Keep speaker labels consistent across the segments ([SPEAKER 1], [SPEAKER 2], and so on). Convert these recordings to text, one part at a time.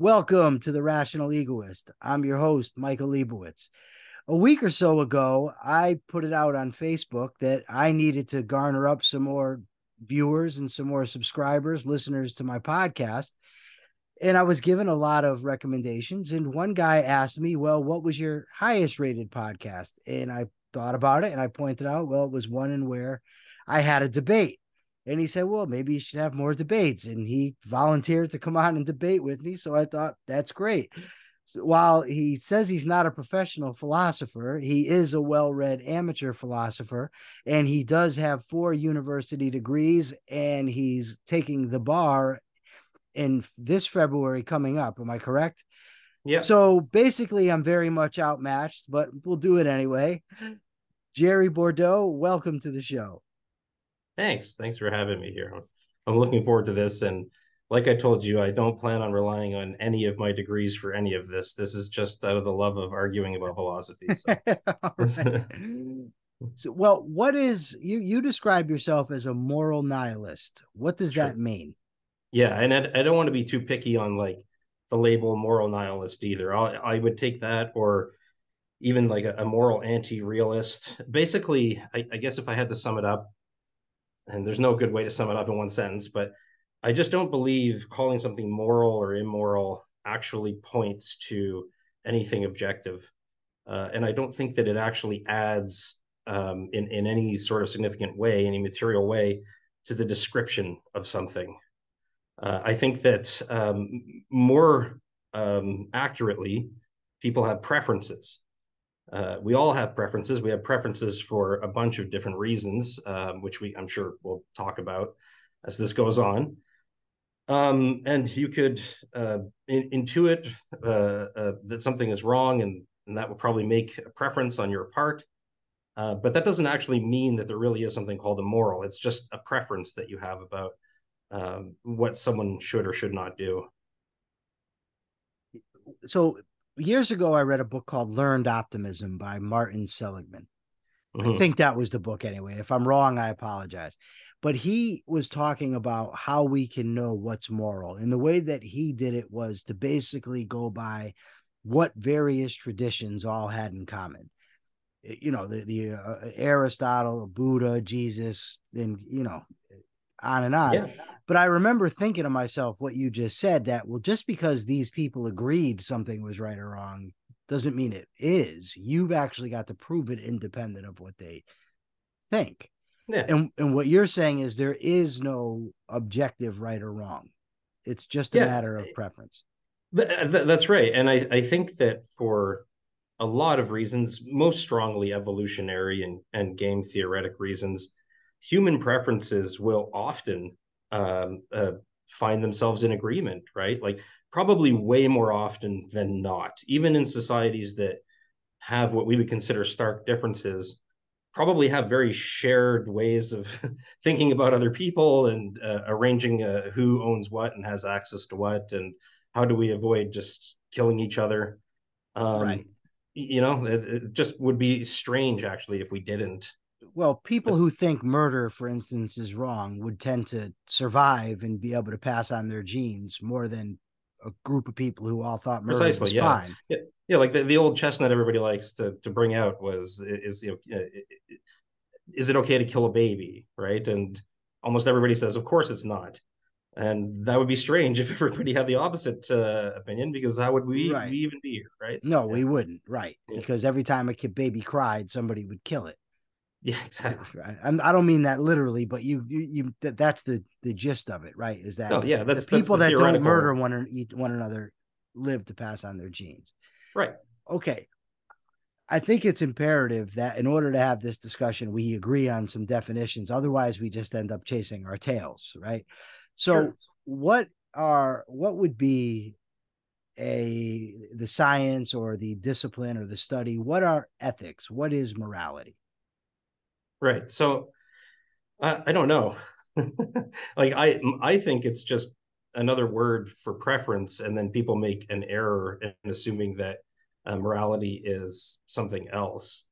[SPEAKER 1] Welcome to the Rational Egoist. I'm your host, Michael Liebowitz. A week or so ago, I put it out on Facebook that I needed to garner up some more viewers and some more subscribers, listeners to my podcast. And I was given a lot of recommendations. And one guy asked me, Well, what was your highest rated podcast? And I thought about it and I pointed out, Well, it was one in where I had a debate. And he said, Well, maybe you should have more debates. And he volunteered to come on and debate with me. So I thought, That's great. So while he says he's not a professional philosopher, he is a well read amateur philosopher. And he does have four university degrees. And he's taking the bar in this February coming up. Am I correct?
[SPEAKER 2] Yeah.
[SPEAKER 1] So basically, I'm very much outmatched, but we'll do it anyway. Gerry Bourdeau, welcome to the show.
[SPEAKER 2] Thanks. Thanks for having me here. I'm looking forward to this. And like I told you, I don't plan on relying on any of my degrees for any of this. This is just out of the love of arguing about philosophy. So.
[SPEAKER 1] so, well, what is you? You describe yourself as a moral nihilist. What does sure. that mean?
[SPEAKER 2] Yeah, and I, I, don't want to be too picky on like the label moral nihilist either. I, I would take that or even like a, a moral anti-realist. Basically, I, I guess if I had to sum it up, and there's no good way to sum it up in one sentence, but I just don't believe calling something moral or immoral actually points to anything objective. Uh, and I don't think that it actually adds um, in, in any sort of significant way, any material way, to the description of something. Uh, I think that um, more um, accurately, people have preferences. Uh, we all have preferences. We have preferences for a bunch of different reasons, um, which we I'm sure we'll talk about as this goes on. Um, and you could uh, in, intuit uh, uh, that something is wrong, and, and that will probably make a preference on your part. Uh, but that doesn't actually mean that there really is something called a moral. It's just a preference that you have about um, what someone should or should not do.
[SPEAKER 1] So years ago, I read a book called Learned Optimism by Martin Seligman. Mm-hmm. I think that was the book anyway. If I'm wrong, I apologize. But he was talking about how we can know what's moral. And the way that he did it was to basically go by what various traditions all had in common. You know, the, the uh, Aristotle, Buddha, Jesus, and, you know, on and on. Yeah. But I remember thinking to myself what you just said that, well, just because these people agreed something was right or wrong doesn't mean it is. You've actually got to prove it independent of what they think. Yeah. And and what you're saying is there is no objective right or wrong. It's just a yeah. matter of preference.
[SPEAKER 2] That's right. And I, I think that for a lot of reasons, most strongly evolutionary and, and game theoretic reasons, human preferences will often um, uh, find themselves in agreement, right? Like probably way more often than not, even in societies that have what we would consider stark differences, probably have very shared ways of thinking about other people and uh, arranging uh, who owns what and has access to what and how do we avoid just killing each other. Um, right. You know, it, it just would be strange actually if we didn't
[SPEAKER 1] well, people who think murder, for instance, is wrong would tend to survive and be able to pass on their genes more than a group of people who all thought murder Precisely, was
[SPEAKER 2] yeah.
[SPEAKER 1] fine.
[SPEAKER 2] Yeah, yeah, like the, the old chestnut everybody likes to to bring out was is you know is it okay to kill a baby, right? And almost everybody says, of course it's not. And that would be strange if everybody had the opposite uh, opinion, because how would we, right. we even be here, right?
[SPEAKER 1] So, no, yeah. we wouldn't, right? Because every time a kid baby cried, somebody would kill it.
[SPEAKER 2] Yeah, exactly.
[SPEAKER 1] Right. I don't mean that literally, but you, you, you that, that's the the gist of it, right? Is that
[SPEAKER 2] oh, yeah, that's
[SPEAKER 1] the people that's the that don't murder one one another live to pass on their genes.
[SPEAKER 2] Right.
[SPEAKER 1] Okay. I think it's imperative that in order to have this discussion, we agree on some definitions. Otherwise, we just end up chasing our tails, right? So, sure. what are what would be a the science or the discipline or the study? What are ethics? What is morality?
[SPEAKER 2] Right. So I, I don't know. like I I think it's just another word for preference, and then people make an error in assuming that uh, morality is something else,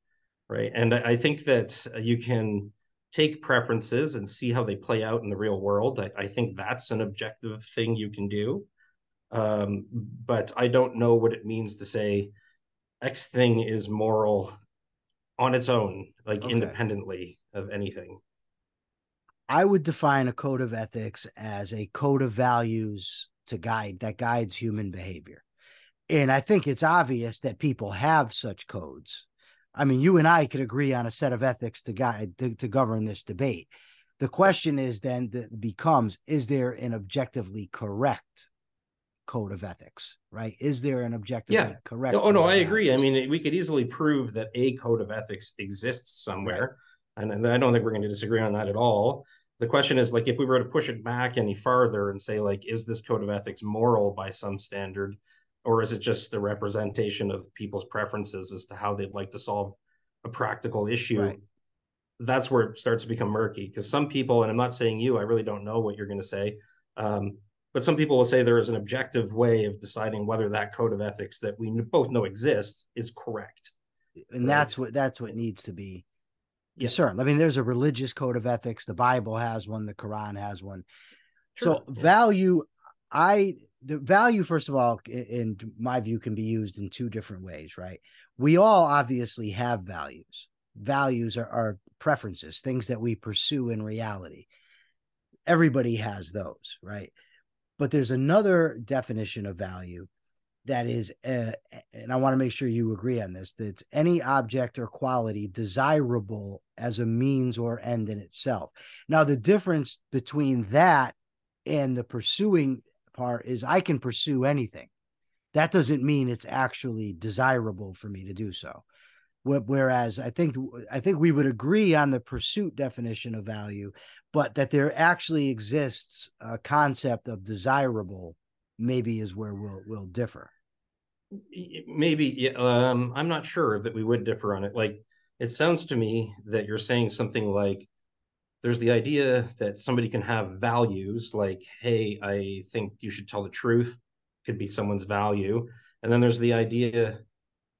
[SPEAKER 2] right? And I, I, think that you can take preferences and see how they play out in the real world. I, I think that's an objective thing you can do. Um, but I don't know what it means to say X thing is moral on its own, like okay. independently of anything.
[SPEAKER 1] I would define a code of ethics as a code of values to guide that guides human behavior. And I think it's obvious that people have such codes. I mean, you and I could agree on a set of ethics to guide to, to govern this debate. The question is then that becomes: Is there an objectively correct code of ethics? Right? Is there an objective yeah. correct?
[SPEAKER 2] Oh no, I agree. I mean, we could easily prove that a code of ethics exists somewhere, right. and, and I don't think we're going to disagree on that at all. The question is, like, if we were to push it back any farther and say, like, is this code of ethics moral by some standard? or is it just the representation of people's preferences as to how they'd like to solve a practical issue right. that's where it starts to become murky because some people and i'm not saying you i really don't know what you're going to say um, but some people will say there is an objective way of deciding whether that code of ethics that we both know exists is correct
[SPEAKER 1] and right? that's what that's what needs to be discerned yeah. i mean there's a religious code of ethics the bible has one the quran has one sure. so yeah. value i the value, first of all, in my view, can be used in two different ways, right? We all obviously have values. Values are, are preferences, things that we pursue in reality. Everybody has those, right? But there's another definition of value that is, uh, and I want to make sure you agree on this, that any object or quality desirable as a means or end in itself. Now, the difference between that and the pursuing part is I can pursue anything. That doesn't mean it's actually desirable for me to do so. Whereas I think I think we would agree on the pursuit definition of value, but that there actually exists a concept of desirable, maybe is where we'll we'll differ.
[SPEAKER 2] Maybe um, I'm not sure that we would differ on it. Like it sounds to me that you're saying something like there's the idea that somebody can have values like hey i think you should tell the truth could be someone's value and then there's the idea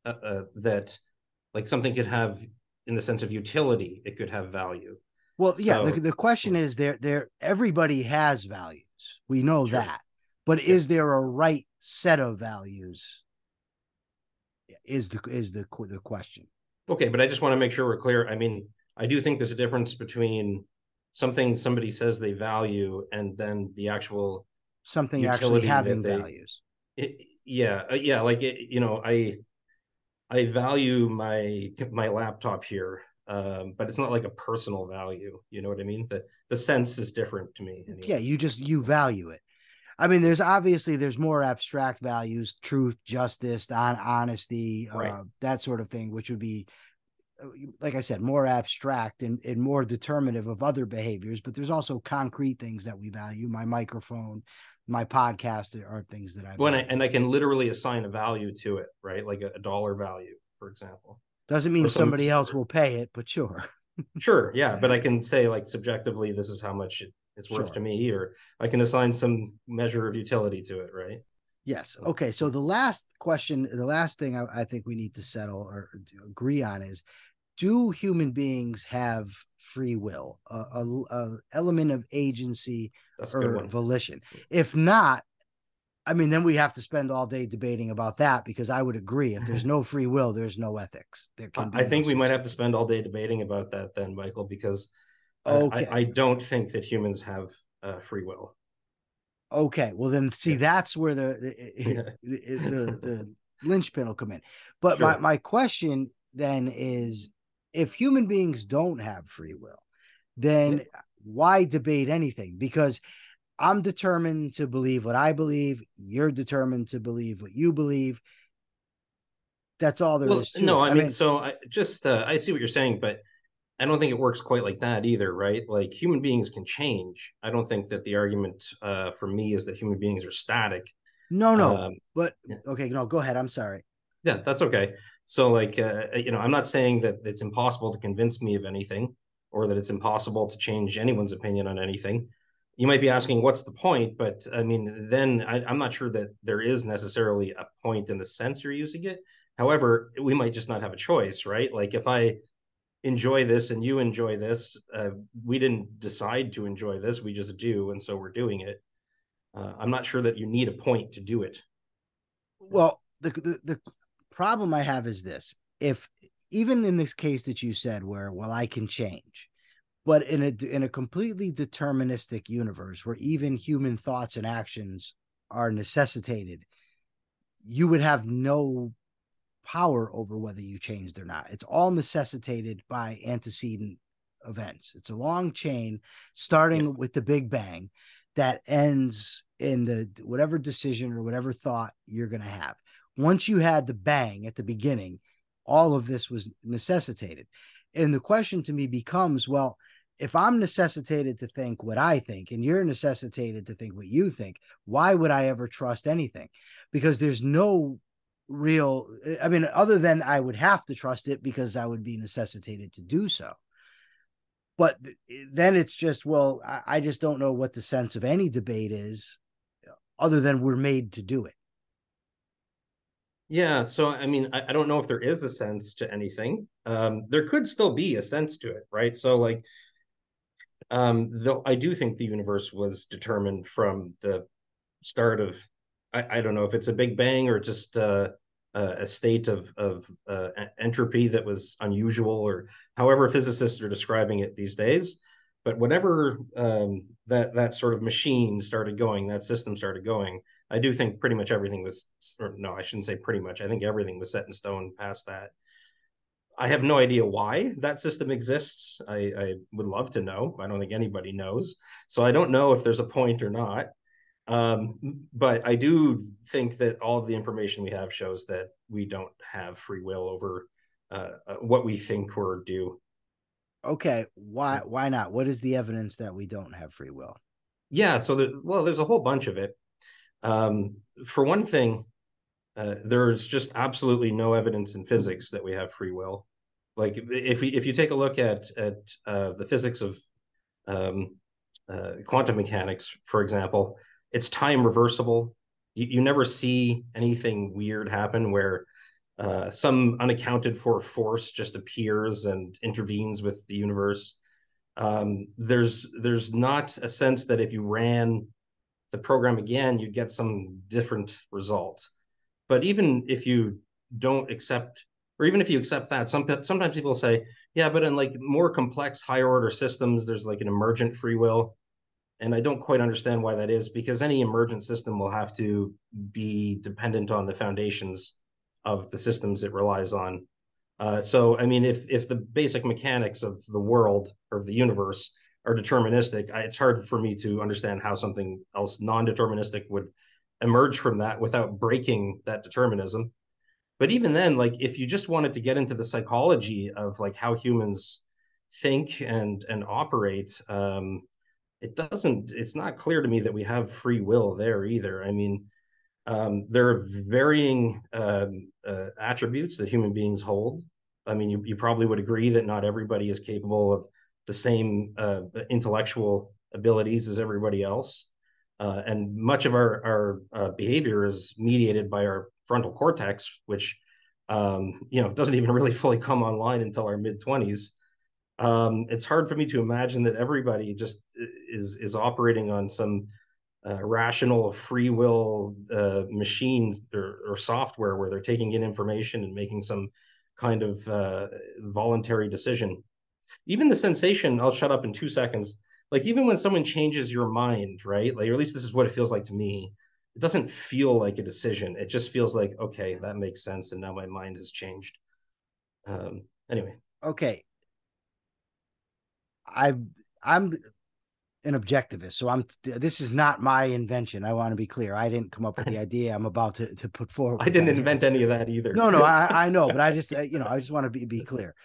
[SPEAKER 2] uh, uh, that like something could have in the sense of utility it could have value.
[SPEAKER 1] Well so, yeah the, the question is there there everybody has values. We know sure. that. But yeah. is there a right set of values? Is the is the the question.
[SPEAKER 2] Okay but i just want to make sure we're clear. I mean I do think there's a difference between something somebody says they value and then the actual
[SPEAKER 1] something actually having they, values.
[SPEAKER 2] It, yeah, uh, yeah, like it, you know, I I value my my laptop here, um, but it's not like a personal value. You know what I mean? The the sense is different to me.
[SPEAKER 1] Anyway. Yeah, you just you value it. I mean, there's obviously there's more abstract values, truth, justice, on honesty, right. uh, that sort of thing, which would be uh, like I said, more abstract and, and more determinative of other behaviors, but there's also concrete things that we value. My microphone, my podcast are things that I
[SPEAKER 2] when I, and I can literally assign a value to it, right? Like a, a dollar value, for example.
[SPEAKER 1] Doesn't mean somebody some, else will pay it, but sure.
[SPEAKER 2] sure, yeah, but I can say like subjectively, this is how much it, it's worth sure. to me, or I can assign some measure of utility to it, right?
[SPEAKER 1] Yes. Okay. So the last question, the last thing I, I think we need to settle or agree on is do human beings have free will, a, a, a element of agency That's or volition? If not, I mean, then we have to spend all day debating about that because I would agree if there's no free will, there's no ethics. There
[SPEAKER 2] can I think we might have to spend all day debating about that then, Michael, because okay. I, I, don't think that humans have uh, free will.
[SPEAKER 1] Okay, well then, see, yeah. that's where the the, the, the linchpin will come in. But sure. my my question then is if human beings don't have free will, then why debate anything? Because I'm determined to believe what I believe. You're determined to believe what you believe. That's all there well, is.
[SPEAKER 2] no, I, I mean, mean, so I just uh, I see what you're saying, but I don't think it works quite like that either, right? Like human beings can change. I don't think that the argument uh, for me is that human beings are static.
[SPEAKER 1] No, no, um, but okay, no, go ahead. I'm sorry.
[SPEAKER 2] Yeah, that's okay. So, like, uh, you know, I'm not saying that it's impossible to convince me of anything or that it's impossible to change anyone's opinion on anything. You might be asking, what's the point? But I mean, then I, I'm not sure that there is necessarily a point in the sense you're using it. However, we might just not have a choice, right? Like, if I enjoy this and you enjoy this, uh, we didn't decide to enjoy this, we just do. And so we're doing it. uh, I'm not sure that you need a point to do it.
[SPEAKER 1] Well, the, the the problem I have is this: if even in this case that you said, where well, I can change, but in a in a completely deterministic universe where even human thoughts and actions are necessitated, you would have no power over whether you changed or not. It's all necessitated by antecedent events. It's a long chain starting yeah. with the Big Bang that ends in the whatever decision or whatever thought you're going to have. Once you had the bang at the beginning, all of this was necessitated. And the question to me becomes well, if I'm necessitated to think what I think and you're necessitated to think what you think, why would I ever trust anything? Because there's no real, I mean, other than I would have to trust it because I would be necessitated to do so. But then it's just, well, I just don't know what the sense of any debate is other than we're made to do it.
[SPEAKER 2] Yeah. So, I mean, I, I don't know if there is a sense to anything. Um, there could still be a sense to it, right? So, like, um, though I do think the universe was determined from the start of, I, I don't know if it's a big bang or just uh, a state of of uh, entropy that was unusual, or however physicists are describing it these days. But whenever um, that that sort of machine started going, that system started going, I do think pretty much everything was, or no, I shouldn't say pretty much. I think everything was set in stone past that. I have no idea why that system exists. I, I, would love to know. I don't think anybody knows. So I don't know if there's a point or not. Um, but I do think that all of the information we have shows that we don't have free will over uh, uh, what we think we're due.
[SPEAKER 1] Okay, why why not? What is the evidence that we don't have free will?
[SPEAKER 2] Yeah, so the, well, there's a whole bunch of it. Um, for one thing, uh, there's just absolutely no evidence in physics that we have free will. Like if we if you take a look at at uh, the physics of um, uh, quantum mechanics, for example, it's time reversible. You, you never see anything weird happen where uh, some unaccounted for force just appears and intervenes with the universe. Um, there's there's not a sense that if you ran the program again, you'd get some different results. But even if you don't accept, or even if you accept that, some sometimes people say, yeah, but in like more complex, higher order systems, there's like an emergent free will. And I don't quite understand why that is because any emergent system will have to be dependent on the foundations of the systems it relies on. Uh, so, I mean, if if the basic mechanics of the world or of the universe are deterministic, I, it's hard for me to understand how something else non-deterministic would emerge from that without breaking that determinism. But even then, like if you just wanted to get into the psychology of like how humans think and and operate, um, it doesn't. It's not clear to me that we have free will there either. I mean, um, there are varying um, uh, attributes that human beings hold. I mean, you, you probably would agree that not everybody is capable of the same uh, intellectual abilities as everybody else. Uh, and much of our, our uh, behavior is mediated by our frontal cortex, which um, you know doesn't even really fully come online until our mid 20s. Um, it's hard for me to imagine that everybody just is is operating on some uh, rational free will uh, machines or, or, software where they're taking in information and making some kind of uh, voluntary decision even the sensation i'll shut up in two seconds. Like even when someone changes your mind right? Like or at least this is what it feels like to me. It doesn't feel like a decision. It just feels like okay that makes sense and now my mind has changed. Um anyway.
[SPEAKER 1] Okay. I i'm an objectivist so i'm this is not my invention. I want to be clear. I didn't come up with the idea i'm about to, to put forward
[SPEAKER 2] i didn't invent any of that either.
[SPEAKER 1] No no I, I know but i just you know i just want to be, be clear.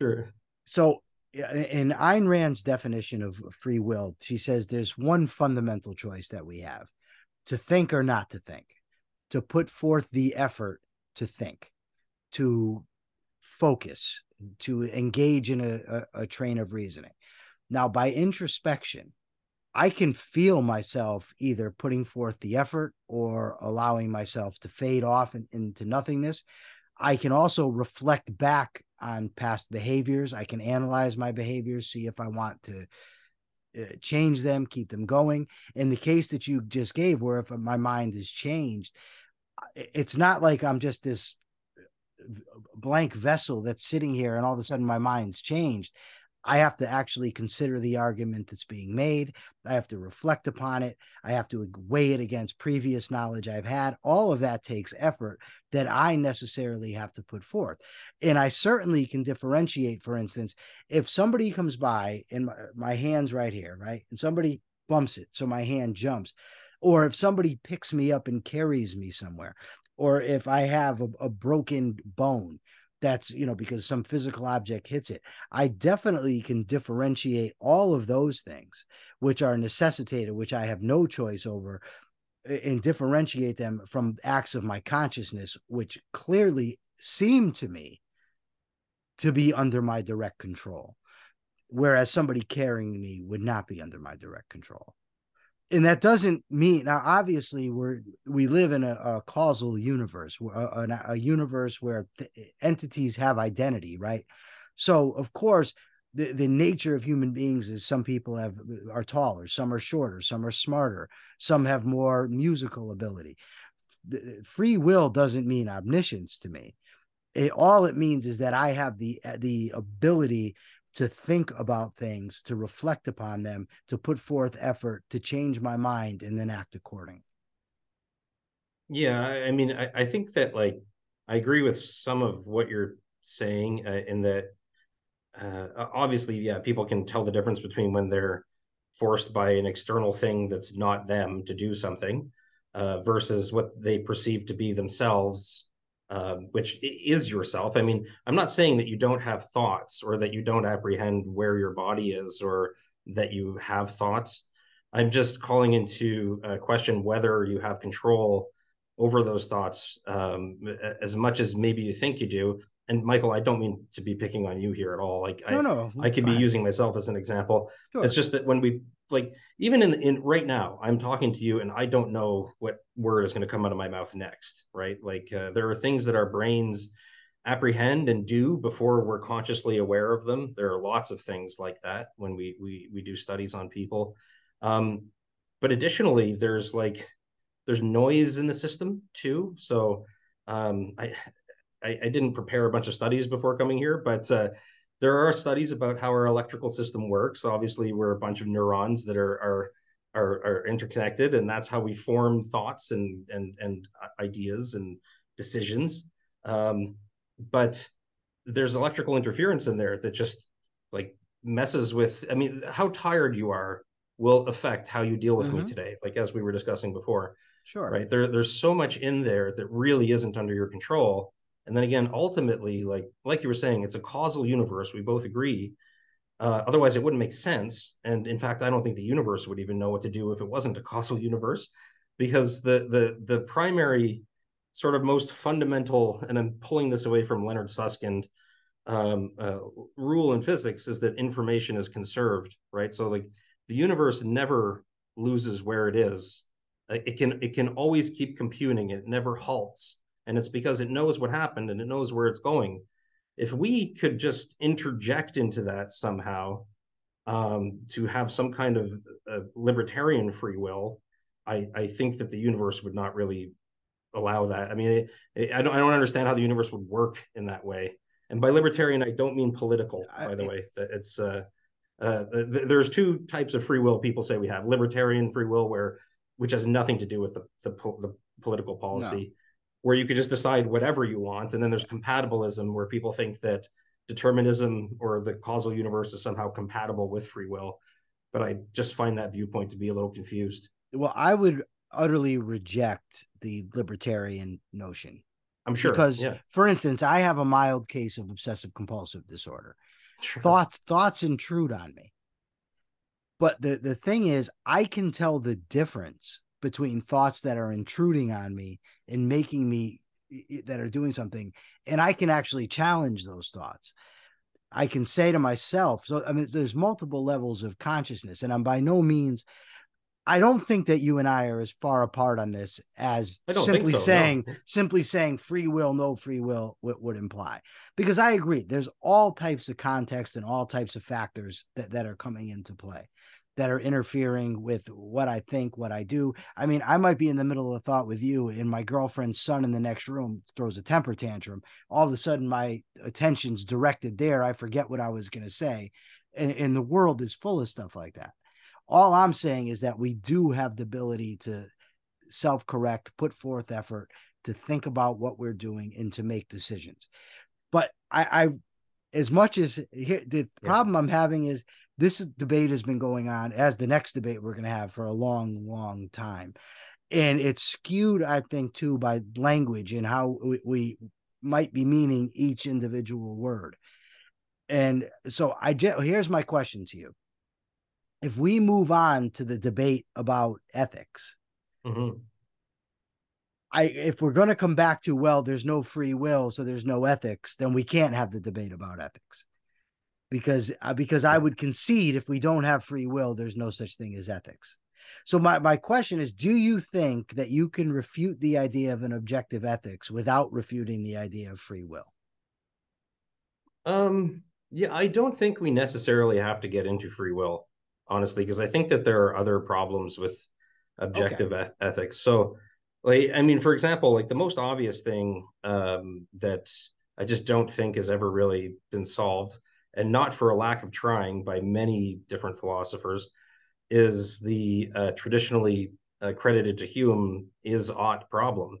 [SPEAKER 2] Sure.
[SPEAKER 1] So in Ayn Rand's definition of free will, she says there's one fundamental choice that we have to think or not to think, to put forth the effort to think, to focus, to engage in a, a, a train of reasoning. Now, by introspection, I can feel myself either putting forth the effort or allowing myself to fade off in, into nothingness. I can also reflect back on past behaviors. I can analyze my behaviors, see if I want to uh, change them, keep them going. In the case that you just gave, where if my mind is changed, it's not like I'm just this blank vessel that's sitting here and all of a sudden my mind's changed. I have to actually consider the argument that's being made. I have to reflect upon it. I have to weigh it against previous knowledge I've had. All of that takes effort that I necessarily have to put forth. And I certainly can differentiate, for instance, if somebody comes by and my, my hand's right here, right? And somebody bumps it, so my hand jumps. Or if somebody picks me up and carries me somewhere, or if I have a, a broken bone, that's you know because some physical object hits it. I definitely can differentiate all of those things which are necessitated which i have no choice over and differentiate them from acts of my consciousness which clearly seem to me to be under my direct control whereas somebody carrying me would not be under my direct control and that doesn't mean now obviously we're we live in a, a causal universe a, a, universe where entities have identity right? So of course the, the nature of human beings is some people have are taller some are shorter some are smarter some have more musical ability. Free will doesn't mean omniscience to me. It, all it means is that i have the the ability to think about things, to reflect upon them, to put forth effort, to change my mind, and then act according.
[SPEAKER 2] Yeah, I mean, I, I think that like I agree with some of what you're saying uh, in that uh, obviously, yeah, people can tell the difference between when they're forced by an external thing that's not them to do something uh, versus what they perceive to be themselves um, which is yourself. I mean, I'm not saying that you don't have thoughts or that you don't apprehend where your body is or that you have thoughts. I'm just calling into question whether you have control over those thoughts um, as much as maybe you think you do. And Michael, I don't mean to be picking on you here at all. Like,
[SPEAKER 1] no,
[SPEAKER 2] I,
[SPEAKER 1] no,
[SPEAKER 2] I could fine. be using myself as an example. Sure. It's just that when we like even in in right now i'm talking to you and i don't know what word is going to come out of my mouth next right like uh, there are things that our brains apprehend and do before we're consciously aware of them there are lots of things like that when we we we do studies on people um, but additionally there's like there's noise in the system too so um, I, I, I didn't prepare a bunch of studies before coming here but uh, there are studies about how our electrical system works. Obviously, we're a bunch of neurons that are are are, are interconnected, and that's how we form thoughts and and and ideas and decisions. Um, but there's electrical interference in there that just like messes with. I mean, how tired you are will affect how you deal with mm-hmm. me today. Like as we were discussing before.
[SPEAKER 1] Sure.
[SPEAKER 2] Right. There, there's so much in there that really isn't under your control and then again, ultimately, like like you were saying, it's a causal universe. We both agree. Uh, otherwise, it wouldn't make sense. And in fact, I don't think the universe would even know what to do if it wasn't a causal universe, because the the the primary sort of most fundamental, and I'm pulling this away from Leonard Susskind, um, uh, rule in physics is that information is conserved, right? So like the universe never loses where it is. It can it can always keep computing. It never halts and it's because it knows what happened and it knows where it's going. If we could just interject into that somehow um, to have some kind of uh, libertarian free will, I, I think that the universe would not really allow that. I mean, it, it, I don't I don't understand how the universe would work in that way. And by libertarian, I don't mean political. By the way, it's uh, uh, th- there's two types of free will people say we have: libertarian free will, where which has nothing to do with the the, po- the political policy, where you could just decide whatever you want. And then there's compatibilism, where people think that determinism or the causal universe is somehow compatible with free will. But I just find that viewpoint to be a little confused.
[SPEAKER 1] Well, I would utterly reject the libertarian notion.
[SPEAKER 2] I'm sure.
[SPEAKER 1] Because,
[SPEAKER 2] yeah.
[SPEAKER 1] for instance, I have a mild case of obsessive compulsive disorder. Sure. Thoughts thoughts intrude on me. But the, the thing is, I can tell the difference between thoughts that are intruding on me and making me that are doing something. And i can actually challenge those thoughts. I can say to myself so i mean there's multiple levels of consciousness and i'm by no means i don't think that you and i are as far apart on this as simply so, saying no. simply saying free will no free will would, would imply. Because i agree there's all types of context and all types of factors that, that are coming into play that are interfering with what I think, what I do. I mean, I might be in the middle of a thought with you, and my girlfriend's son in the next room throws a temper tantrum. All of a sudden, my attention's directed there. I forget what I was going to say. And, and the world is full of stuff like that. All I'm saying is that we do have the ability to self correct, put forth effort to think about what we're doing and to make decisions. But I, I as much as here, the yeah. problem I'm having is this debate has been going on as the next debate we're going to have for a long, long time. And it's skewed, I think, too, by language and how we, we might be meaning each individual word. And so I here's my question to you. If we move on to the debate about ethics, mm-hmm. I if we're going to come back to well, there's no free will, so there's no ethics, then we can't have the debate about ethics because uh, because I would concede if we don't have free will, there's no such thing as ethics. So my my question is, do you think that you can refute the idea of an objective ethics without refuting the idea of free will?
[SPEAKER 2] Um, yeah, I don't think we necessarily have to get into free will, honestly, because I think that there are other problems with objective okay. ethics. So, like, I mean, for example, like the most obvious thing um, that I just don't think has ever really been solved and not for a lack of trying by many different philosophers, is the uh, traditionally uh, credited to Hume is ought problem,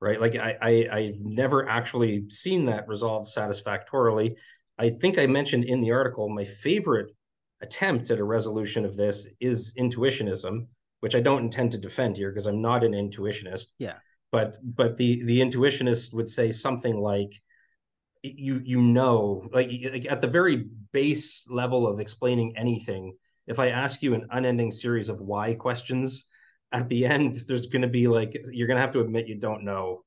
[SPEAKER 2] right? Like I, I I've never actually seen that resolved satisfactorily. I think I mentioned in the article my favorite attempt at a resolution of this is intuitionism, which I don't intend to defend here because I'm not an intuitionist.
[SPEAKER 1] Yeah.
[SPEAKER 2] But but the the intuitionist would say something like you you know like, like at the very base level of explaining anything if i ask you an unending series of why questions at the end there's going to be like you're going to have to admit you don't know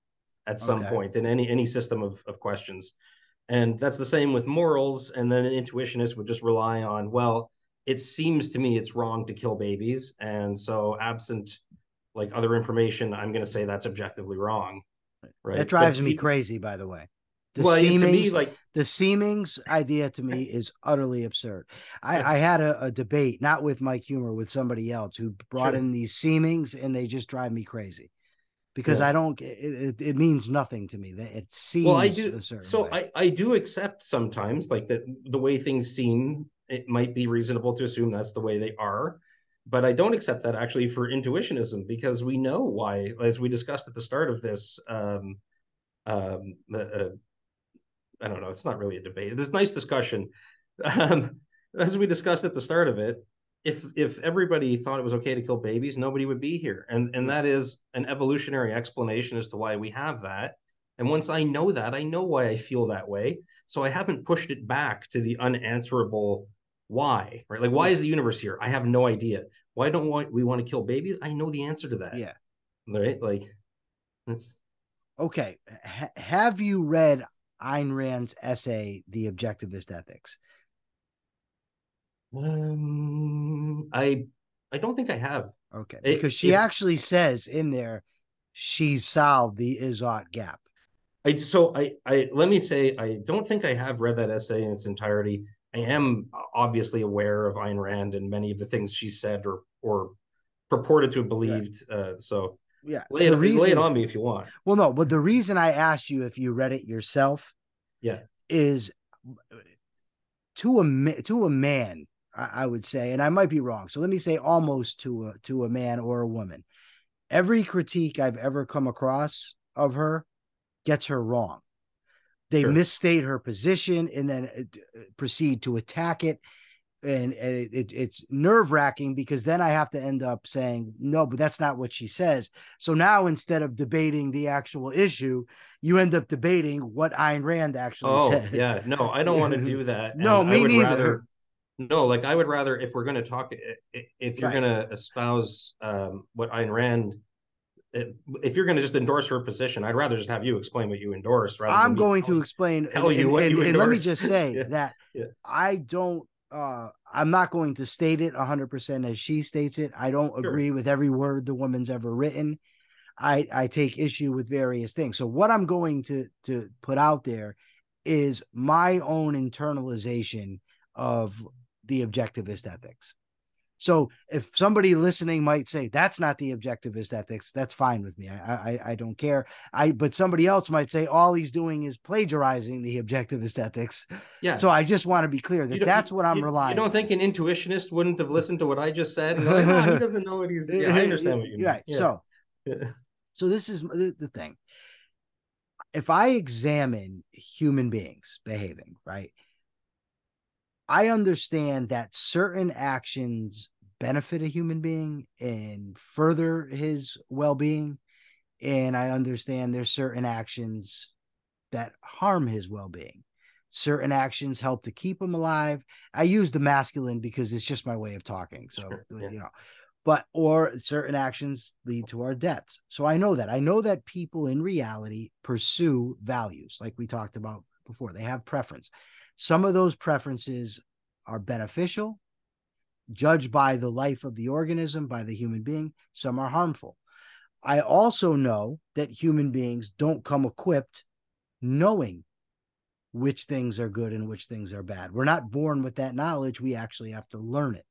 [SPEAKER 2] at some okay. point in any any system of, of questions. And that's the same with morals and then an intuitionist would just rely on well it seems to me it's wrong to kill babies and so absent like other information i'm going to say that's objectively wrong
[SPEAKER 1] right? That drives but me crazy by the way the well, seemings, to me, like the seemings idea to me is utterly absurd. I, I had a, a, debate, not with Mike Huemer, with somebody else who brought sure. in these seemings, and they just drive me crazy because yeah. I don't. Get it, it, means nothing to me. That it seems. Well, I
[SPEAKER 2] do. so way. I I do accept sometimes like that the way things seem. It might be reasonable to assume that's the way they are, but I don't accept that actually for intuitionism because we know why, as we discussed at the start of this. Um, um, uh, I don't know. It's not really a debate. There's nice discussion. Um, as we discussed at the start of it, if if everybody thought it was okay to kill babies, nobody would be here. And and that is an evolutionary explanation as to why we have that. And once I know that, I know why I feel that way. So I haven't pushed it back to the unanswerable why, right? Like, why is the universe here? I have no idea. Why don't we want to kill babies? I know the answer to that.
[SPEAKER 1] Yeah.
[SPEAKER 2] Right. Like, that's
[SPEAKER 1] okay. H- have you read Ayn Rand's essay, The Objectivist Ethics?
[SPEAKER 2] Um, I I don't think I have.
[SPEAKER 1] Okay, because she it, actually says in there she solved the is-ought gap.
[SPEAKER 2] I so I I let me say I don't think I have read that essay in its entirety. I am obviously aware of Ayn Rand and many of the things she said or or purported to have believed. Right. Uh, so
[SPEAKER 1] yeah
[SPEAKER 2] lay it, reason, lay it on me if you want
[SPEAKER 1] well no but the reason i asked you if you read it yourself
[SPEAKER 2] yeah
[SPEAKER 1] is to a to a man I would say, and I might be wrong. So let me say almost to a to a man or a woman. Every critique I've ever come across of her gets her wrong. They sure. misstate her position and then uh, proceed to attack it and, and it, it, it's nerve wracking because then I have to end up saying no, but that's not what she says. So now instead of debating the actual issue, you end up debating what Ayn Rand actually oh, said.
[SPEAKER 2] Yeah, no, I don't want to do that.
[SPEAKER 1] no, and me neither.
[SPEAKER 2] Rather, no, like I would rather if we're going to talk, if you're right. going to espouse um, what Ayn Rand if you're going to just endorse her position, I'd rather just have you explain what you endorse.
[SPEAKER 1] Rather I'm going to explain.
[SPEAKER 2] Tell and, you what and, you
[SPEAKER 1] and, let me just say yeah. that yeah. I don't uh, I'm not going to state it 100% as she states it. I don't sure. agree with every word the woman's ever written. I I take issue with various things. So what I'm going to to put out there is my own internalization of the objectivist ethics. So if somebody listening might say that's not the objectivist ethics, that's fine with me. I I, I don't care. I but somebody else might say all he's doing is plagiarizing the objectivist ethics.
[SPEAKER 2] Yeah.
[SPEAKER 1] So I just want to be clear that that's what I'm
[SPEAKER 2] you,
[SPEAKER 1] relying.
[SPEAKER 2] You don't think an intuitionist wouldn't have listened to what I just said? And like, oh, he doesn't know what he's. Yeah, I understand what you mean.
[SPEAKER 1] Right.
[SPEAKER 2] Yeah.
[SPEAKER 1] So, so this is the thing. If I examine human beings behaving, right, I understand that certain actions benefit a human being and further his well-being, and I understand there's certain actions that harm his well-being. Certain actions help to keep him alive. I use the masculine because it's just my way of talking. So
[SPEAKER 2] Sure, uh, yeah.
[SPEAKER 1] you know, but or certain actions lead to our deaths. So I know that. I know that people in reality pursue values, like we talked about before. They have preference. Some of those preferences are beneficial, judged by the life of the organism, by the human being. Some are harmful. I also know that human beings don't come equipped knowing which things are good and which things are bad. We're not born with that knowledge. We actually have to learn it.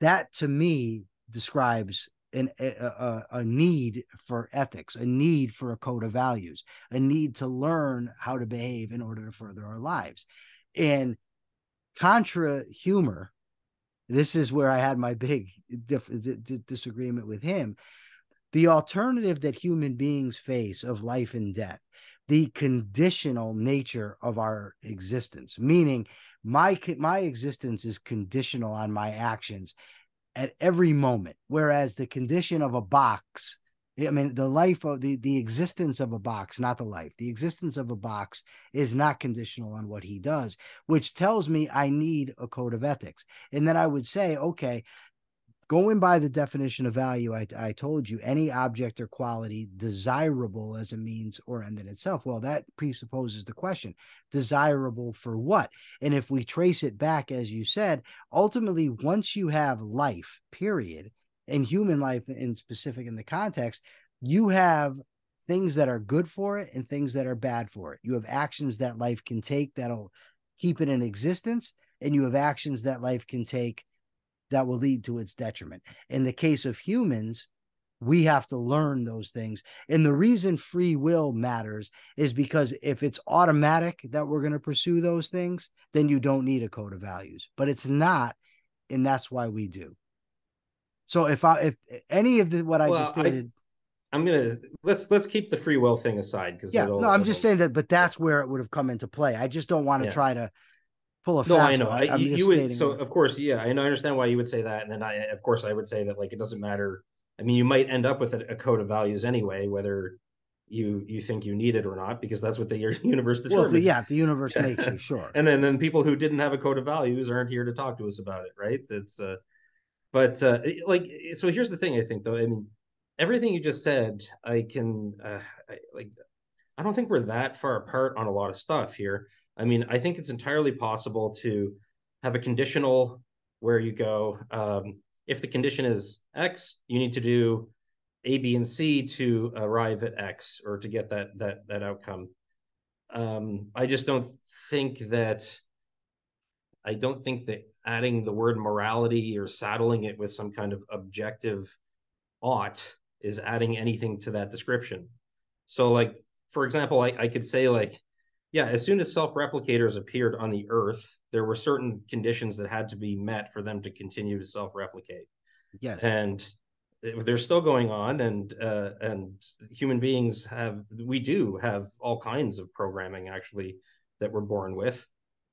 [SPEAKER 1] That to me describes an, a, a, a need for ethics, a need for a code of values, a need to learn how to behave in order to further our lives. And contra Huemer, this is where I had my big dif- d- disagreement with him. The alternative that human beings face of life and death, the conditional nature of our existence, meaning my my existence is conditional on my actions at every moment, whereas the condition of a box I mean, the life of the the existence of a box, not the life. The existence of a box is not conditional on what he does, which tells me I need a code of ethics. And then I would say, okay, going by the definition of value, I, I told you any object or quality desirable as a means or end in itself. Well, that presupposes the question desirable for what? And if we trace it back, as you said, ultimately, once you have life, period, and human life in specific in the context, you have things that are good for it and things that are bad for it. You have actions that life can take that'll keep it in existence, and you have actions that life can take that will lead to its detriment. In the case of humans, we have to learn those things. And the reason free will matters is because if it's automatic that we're going to pursue those things, then you don't need a code of values. But it's not, and that's why we do. So if I if any of the what I just
[SPEAKER 2] I-
[SPEAKER 1] stated,
[SPEAKER 2] I'm gonna let's let's keep the free will thing aside because
[SPEAKER 1] yeah, no, I'm just saying that, but that's where it would have come into play. I just don't want to
[SPEAKER 2] Yeah.
[SPEAKER 1] try to pull a
[SPEAKER 2] No, I know. I, you would so of course, yeah, I know- I understand why you would say that, and then I of course I would say that like it doesn't matter. I mean, you might end up with a, a code of values anyway, whether you you think you need it or not, because that's what the universe
[SPEAKER 1] well,
[SPEAKER 2] determines.
[SPEAKER 1] the, yeah, the universe makes you sure.
[SPEAKER 2] and then then people who didn't have a code of values aren't here to talk to us about it, right? That's uh, but uh, like so. Here's the thing. I think though. I mean, everything you just said, I can uh, I, like. I don't think we're that far apart on a lot of stuff here. I mean, I think it's entirely possible to have a conditional where you go, um, if the condition is X, you need to do A, B, and C to arrive at X or to get that that that outcome. Um, I just don't think that I don't think that adding the word morality or saddling it with some kind of objective ought is adding anything to that description. So, like, for example, I, I could say, like, yeah, as soon as self replicators appeared on the earth, there were certain conditions that had to be met for them to continue to self replicate.
[SPEAKER 1] Yes.
[SPEAKER 2] And they're still going on and uh, and human beings have we do have all kinds of programming actually that we're born with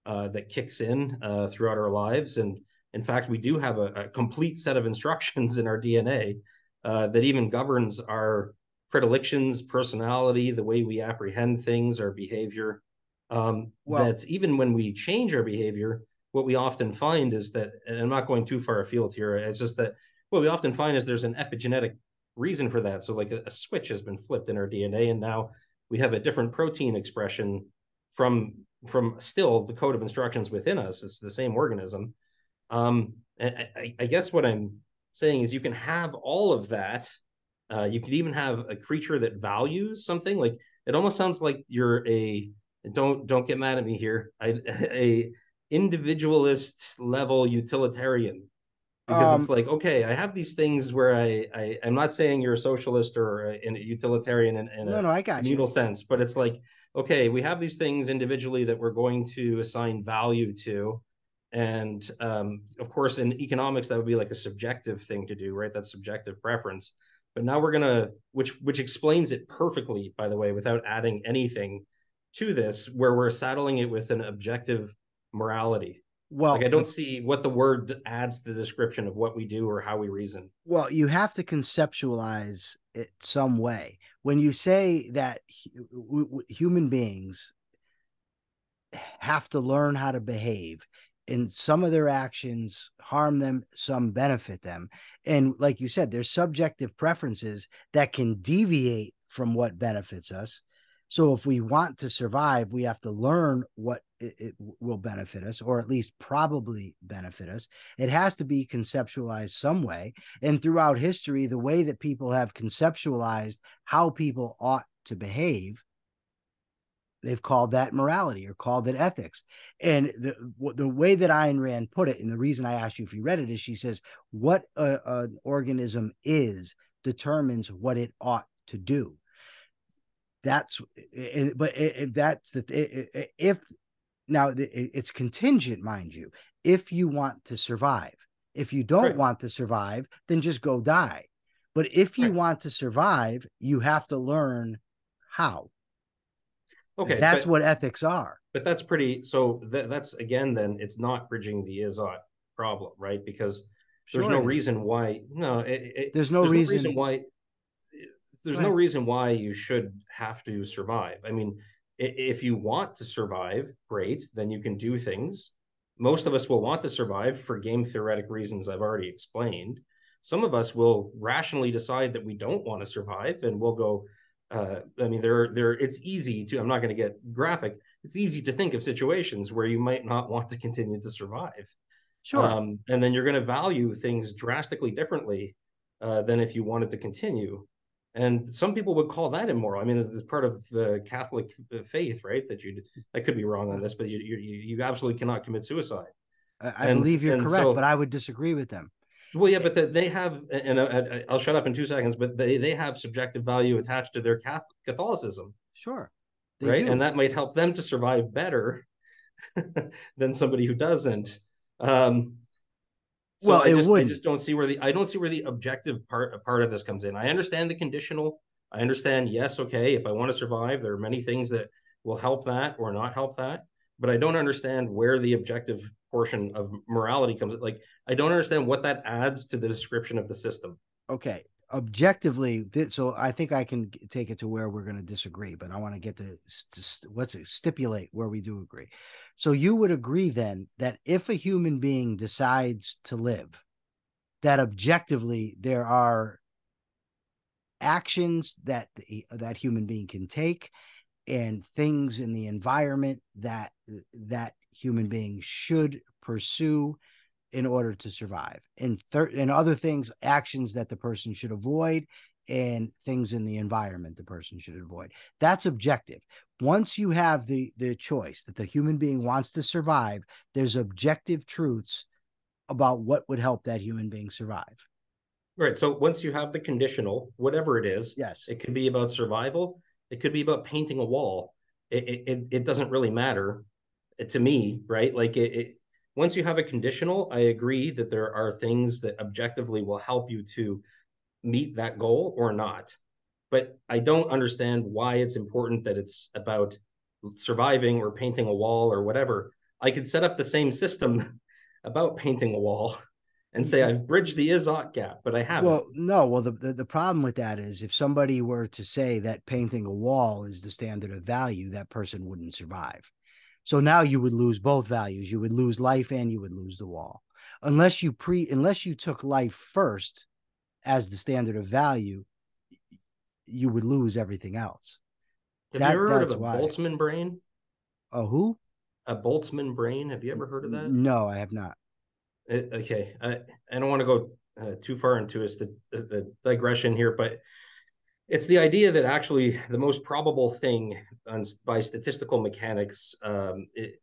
[SPEAKER 2] uh, that kicks in uh, throughout our lives and in fact we do have a, a complete set of instructions in our dna uh, that even governs our predilections personality the way we apprehend things our behavior um,
[SPEAKER 1] Well-
[SPEAKER 2] that even when we change our behavior what we often find is that and i'm not going too far afield here it's just that what we often find is there's an epigenetic reason for that. So like a, a, switch has been flipped in our DNA, and now we have a different protein expression from from still the code of instructions within us. It's the same organism. Um, I, I guess what I'm saying is you can have all of that. Uh, you could even have a creature that values something. Like it almost sounds like you're a don't don't get mad at me here. I, a individualist level utilitarian because um, it's like okay i have these things where i, I i'm not saying you're a socialist or a, in a utilitarian in, in
[SPEAKER 1] no, a no, I got communal
[SPEAKER 2] you. sense but it's like okay we have these things individually that we're going to assign value to. And um, of course in economics that would be like a subjective thing to do right? That's subjective preference. But now we're gonna which which explains it perfectly by the way without adding anything to this where we're saddling it with an objective morality. Well like i don't see what the word adds to the description of what we do or how we reason.
[SPEAKER 1] Well you have to conceptualize it some way when you say that human beings have to learn how to behave and some of their actions harm them some benefit them. And like you said there's subjective preferences that can deviate from what benefits us. So if we want to survive, we have to learn what it, it, will benefit us, or at least probably benefit us. It has to be conceptualized some way. And throughout history, the way that people have conceptualized how people ought to behave, they've called that morality or called it ethics. And the the way that Ayn Rand put it, and the reason I asked you if you read it, is she says what a, an organism is determines what it ought to do that's but if that's the if now it's contingent mind you if you want to survive. If you don't right. want to survive then just go die. But if you right. want to survive you have to learn how. Okay that's but, what ethics are.
[SPEAKER 2] but that's pretty so th- that's again then it's not bridging the is-ought problem right? Because there's sure no reason why no it, it,
[SPEAKER 1] there's no there's reason, no
[SPEAKER 2] reason why there's no reason why you should have to survive. I mean, if you want to survive, great, then you can do things. Most of us will want to survive for game theoretic reasons I've already explained. Some of us will rationally decide that we don't want to survive and we'll go. Uh, I mean, there, there. It's easy to. I'm not going to get graphic. It's easy to think of situations where you might not want to continue to survive.
[SPEAKER 1] Sure. Um,
[SPEAKER 2] and then you're going to value things drastically differently uh, than if you wanted to continue and some people would call that immoral. I mean, it's, part of the Catholic uh, faith, right? That you, I could be wrong on this, but you, you, you absolutely cannot commit suicide.
[SPEAKER 1] I, and, believe you're correct, so, but I would disagree with them.
[SPEAKER 2] Well, yeah, but the, they have, and uh, I'll shut up in two seconds. But they they have subjective value attached to their Catholicism.
[SPEAKER 1] Sure.
[SPEAKER 2] Right, do. and that might help them to survive better than somebody who doesn't. Um, so well, I just, I just don't see where the I don't see where the objective part part of this comes in. I understand the conditional. I understand, yes, okay, if I want to survive, there are many things that will help that or not help that. But I don't understand where the objective portion of morality comes. Like I don't understand what that adds to the description of the system.
[SPEAKER 1] Okay, objectively, so I think I can take it to where we're going to disagree, but I want to get to what's it stipulate where we do agree. So you would agree then that if a human being decides to live, that objectively there are actions that that human being can take and things in the environment that that human being should pursue in order to survive and thir- and other things actions that the person should avoid and things in the environment the person should avoid. That's objective. Once you have the the choice that the human being wants to survive there's objective truths about what would help that human being survive.
[SPEAKER 2] Right so once you have the conditional whatever it is
[SPEAKER 1] yes.
[SPEAKER 2] it could be about survival it could be about painting a wall. It it, it doesn't really matter to me right? Like it, it once you have a conditional, I agree that there are things that objectively will help you to meet that goal or not. But I don't understand why it's important that it's about surviving or painting a wall or whatever. I could set up the same system about painting a wall and say mm-hmm. I've bridged the is-ought gap, but I haven't.
[SPEAKER 1] Well, no. Well, the, the, the problem with that is if somebody were to say that painting a wall is the standard of value, that person wouldn't survive. So now you would lose both values. You would lose life and you would lose the wall. Unless you pre unless you took life first as the standard of value, you would lose everything else.
[SPEAKER 2] Have that, you ever heard of a why. Boltzmann brain?
[SPEAKER 1] A who?
[SPEAKER 2] A Boltzmann brain. Have you ever heard of that?
[SPEAKER 1] No, I have not.
[SPEAKER 2] It, okay, I, I don't want to go uh, too far into the, the digression here, but it's the idea that actually the most probable thing on, by statistical mechanics, um, it,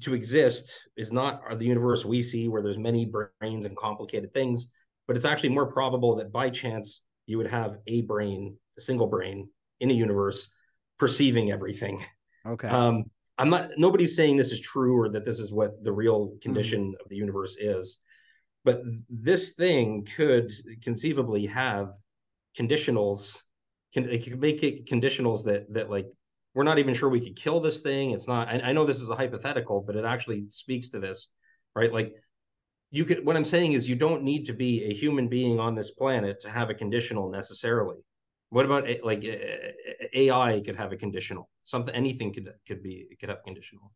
[SPEAKER 2] to exist is not the universe we see where there's many brains and complicated things, but it's actually more probable that by chance you would have a brain, a single brain in a universe perceiving everything.
[SPEAKER 1] Okay.
[SPEAKER 2] Um, I'm not nobody's saying this is true or that this is what the real condition mm-hmm. of the universe is. But this thing could conceivably have conditionals can it could make it conditionals that that like we're not even sure we could kill this thing. It's not. I, I know this is a hypothetical, but it actually speaks to this, right? Like you could. What I'm saying is, you don't need to be a human being on this planet to have a conditional necessarily. What about eh, like eh, eh, AI could have a conditional? Something, anything could could be could have conditional.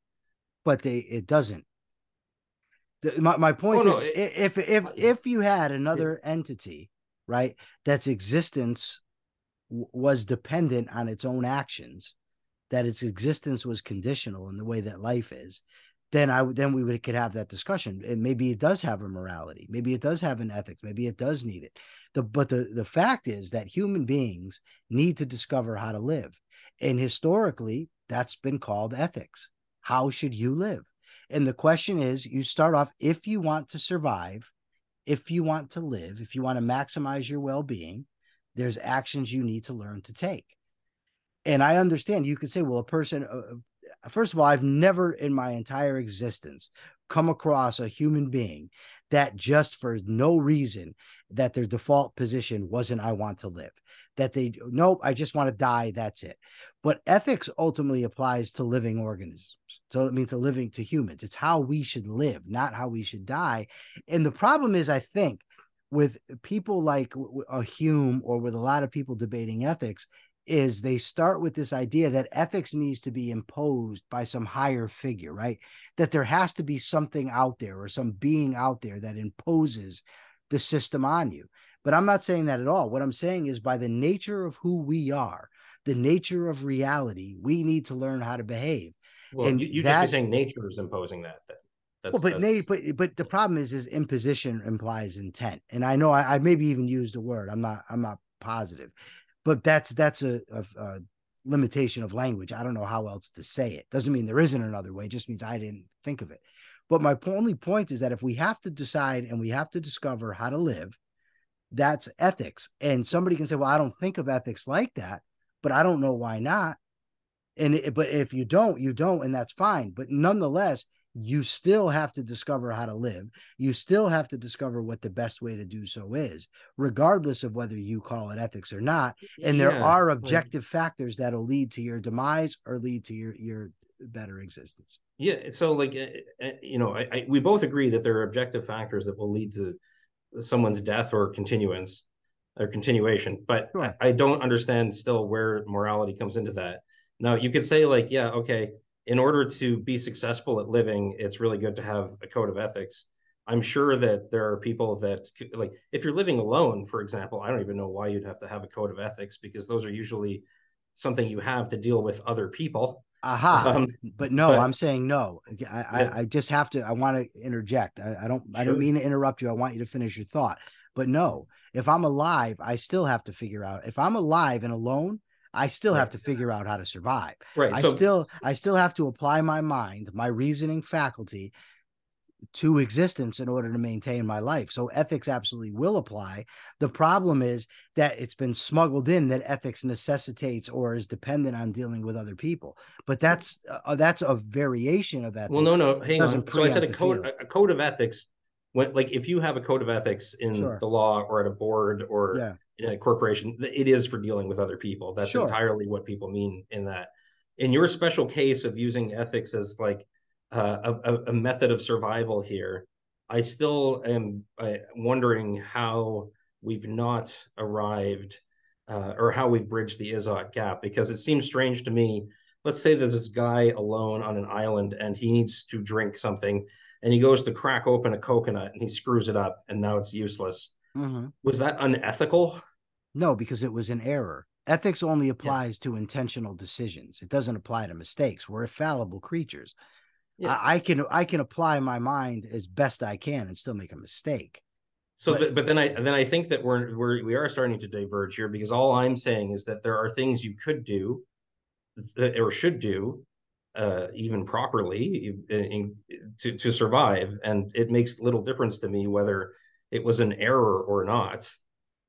[SPEAKER 1] But they it doesn't. The, my my point oh, is, no, it, if if if you had another yeah. entity, right, that's existence was dependent on its own actions, that its existence was conditional in the way that life is, then I then we would could have that discussion. And maybe it does have a morality, maybe it does have an ethics, maybe it does need it. The but the the fact is that human beings need to discover how to live, and historically that's been called ethics. How should you live? And the question is, you start off if you want to survive, if you want to live, if you want to maximize your well being, there's actions you need to learn to take. And I understand you could say, well, a person, uh, uh, first of all, I've never in my entire existence come across a human being that just for no reason that their default position wasn't I want to live. That they nope, I just want to die. That's it. But ethics ultimately applies to living organisms. So it means to living to humans. It's how we should live, not how we should die. And the problem is, I think, with people like a Hume or with a lot of people debating ethics, is they start with this idea that ethics needs to be imposed by some higher figure, right? That there has to be something out there or some being out there that imposes the system on you. But I'm not saying that at all. What I'm saying is by the nature of who we are, the nature of reality, we need to learn how to behave.
[SPEAKER 2] Well, and you, you that, just saying nature is imposing that. Then.
[SPEAKER 1] That's, well, but that's... but but the problem is, is imposition implies intent, and I know I, I maybe even used a word. I'm not I'm not positive, but that's that's a, a, a, limitation of language. I don't know how else to say it. Doesn't mean there isn't another way. It just means I didn't think of it. But my only point is that if we have to decide and we have to discover how to live, that's ethics. And somebody can say, "Well, I don't think of ethics like that," but I don't know why not. And it, but if you don't, you don't, and that's fine. But nonetheless, you still have to discover how to live. You still have to discover what the best way to do so is, regardless of whether you call it ethics or not. And there are objective factors that'll lead to your demise or lead to your your better existence.
[SPEAKER 2] Yeah. So, like, uh, uh, you know, I, I, we both agree that there are objective factors that will lead to someone's death or continuance or continuation. But sure. I, I don't understand still where morality comes into that. Now, you could say, like, yeah, okay in order to be successful at living, it's really good to have a code of ethics. I'm sure that there are people that like if you're living alone, for example, I don't even know why you'd have to have a code of ethics because those are usually something you have to deal with other people.
[SPEAKER 1] Aha. Um, but no, but, I'm saying no. I, yeah. I, I, just have to, I want to interject. I, I don't, sure. I don't mean to interrupt you. I want you to finish your thought, but no, if I'm alive, I still have to figure out if I'm alive and alone, I still right. have to figure out how to survive.
[SPEAKER 2] Right.
[SPEAKER 1] I so, still I still have to apply my mind, my reasoning faculty to existence in order to maintain my life. So ethics absolutely will apply. The problem is that it's been smuggled in that ethics necessitates or is dependent on dealing with other people. But that's uh, that's a variation of ethics.
[SPEAKER 2] Well, no, no, hang on. So I said a code a code of ethics when like if you have a code of ethics in sure. the law or at a board or yeah in a corporation, it is for dealing with other people. That's sure. entirely what people mean in that. In your special case of using ethics as like uh, a, a, method of survival here, I still am uh, wondering how we've not arrived uh, or how we've bridged the is-ought gap because it seems strange to me. Let's say there's this guy alone on an island and he needs to drink something and he goes to crack open a coconut and he screws it up and now it's useless. Mm-hmm. Was that unethical?
[SPEAKER 1] No, because it was an error. Ethics only applies yeah. to intentional decisions. It doesn't apply to mistakes. We're fallible creatures. Yeah. I, I, can I can apply my mind as best I can and still make a mistake.
[SPEAKER 2] So, but, but then I then I think that we're we're we are starting to diverge here because all I'm saying is that there are things you could do or should do uh, even properly in, in, to to survive, and it makes little difference to me whether it was an error or not.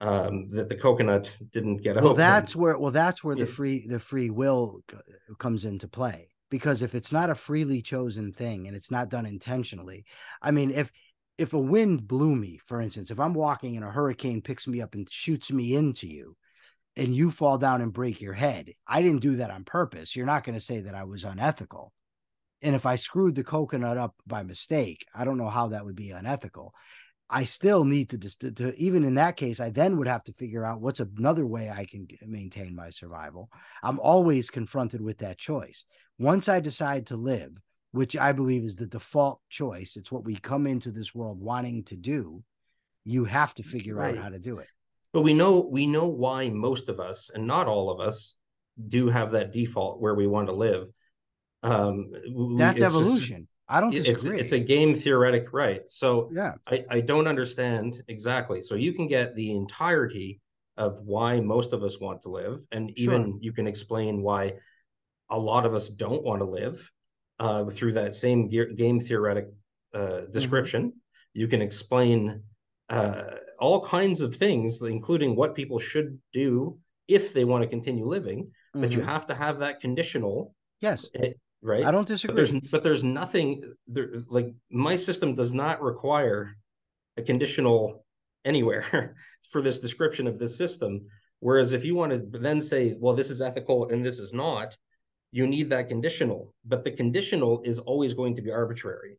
[SPEAKER 2] Um, that the coconut didn't get
[SPEAKER 1] well
[SPEAKER 2] open.
[SPEAKER 1] that's where well that's where the free the free will comes into play because if it's not a freely chosen thing and it's not done intentionally i mean if if a wind blew me for instance if i'm walking and a hurricane picks me up and shoots me into you and you fall down and break your head i didn't do that on purpose you're not going to say that i was unethical and if i screwed the coconut up by mistake i don't know how that would be unethical I still need to, to, to even in that case, I then would have to figure out what's another way I can maintain my survival. I'm always confronted with that choice. Once I decide to live, which I believe is the default choice, it's what we come into this world wanting to do. You have to figure
[SPEAKER 2] Right.
[SPEAKER 1] out how to do it.
[SPEAKER 2] but we know we know why most of us and not all of us do have that default where we want to live um
[SPEAKER 1] That's
[SPEAKER 2] it's just-
[SPEAKER 1] evolution. I don't
[SPEAKER 2] it's
[SPEAKER 1] disagree.
[SPEAKER 2] it's a game theoretic right so
[SPEAKER 1] yeah.
[SPEAKER 2] I, I don't understand exactly so you can get the entirety of why most of us want to live and even you can explain why a lot of us don't want to live uh, through that same ge- game theoretic uh, description you can explain uh, all kinds of things including what people should do if they want to continue living but you
[SPEAKER 1] Mhm.
[SPEAKER 2] have to have that conditional
[SPEAKER 1] yes,
[SPEAKER 2] eh, right
[SPEAKER 1] I don't
[SPEAKER 2] but
[SPEAKER 1] disagree.
[SPEAKER 2] there's but there's nothing there like my system does not require a conditional anywhere for this description of this system whereas if you want to then say well this is ethical and this is not you need that conditional but the conditional is always going to be arbitrary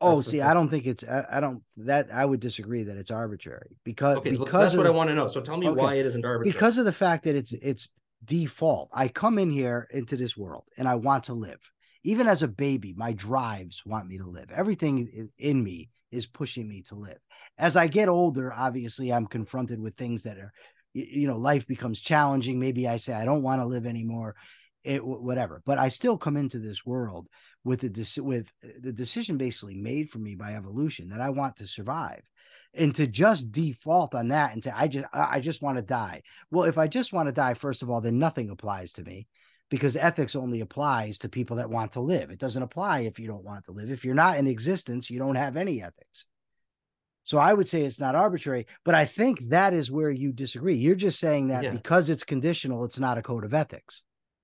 [SPEAKER 1] oh,
[SPEAKER 2] that's the
[SPEAKER 1] see,
[SPEAKER 2] thing.
[SPEAKER 1] I don't think it's. I, I don't that I would disagree that it's arbitrary because
[SPEAKER 2] okay well,
[SPEAKER 1] because
[SPEAKER 2] that's what
[SPEAKER 1] the-
[SPEAKER 2] i want to know so tell me
[SPEAKER 1] Okay.
[SPEAKER 2] why it isn't arbitrary
[SPEAKER 1] because of the fact that it's it's default. I come in here into this world and i want to live. Even as a baby my drives want me to live. Everything in me is pushing me to live. As i get older obviously i'm confronted with things that are you know life becomes challenging. Maybe i say i don't want to live anymore it whatever. But i still come into this world with the with uh, the decision basically made for me by evolution that i want to survive and to just default on that and say i just i just want to die well, if I just want to die, first of all, then nothing applies to me because ethics only applies to people that want to live. It doesn't apply if you don't want to live. If you're not in existence, you don't have any ethics. So I would say it's not arbitrary, but I think that is where you disagree. You're just saying that
[SPEAKER 2] Yeah.
[SPEAKER 1] because it's conditional, it's not a code of ethics.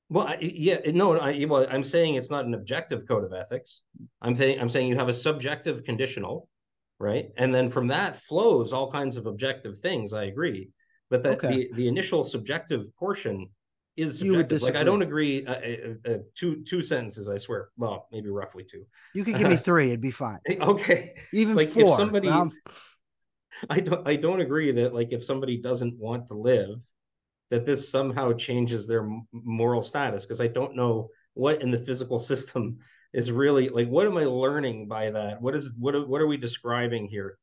[SPEAKER 2] Well, I, yeah, no, I, well, I'm saying it's not an objective code of ethics. I'm saying I'm saying you have a subjective conditional, right? And then from that flows all kinds of objective things. I agree, but that
[SPEAKER 1] Okay.
[SPEAKER 2] the the initial subjective portion is subjective. Like I don't agree. Uh, uh, uh, two two sentences, I swear. Well, maybe roughly two.
[SPEAKER 1] You could give me three, it'd be fine.
[SPEAKER 2] Okay,
[SPEAKER 1] Even
[SPEAKER 2] Like, if somebody-
[SPEAKER 1] I'm-
[SPEAKER 2] I don't I don't agree that like if somebody doesn't want to live, that this somehow changes their moral status because I don't know what in the physical system is really like what am I learning by that? What is what are, what are we describing here?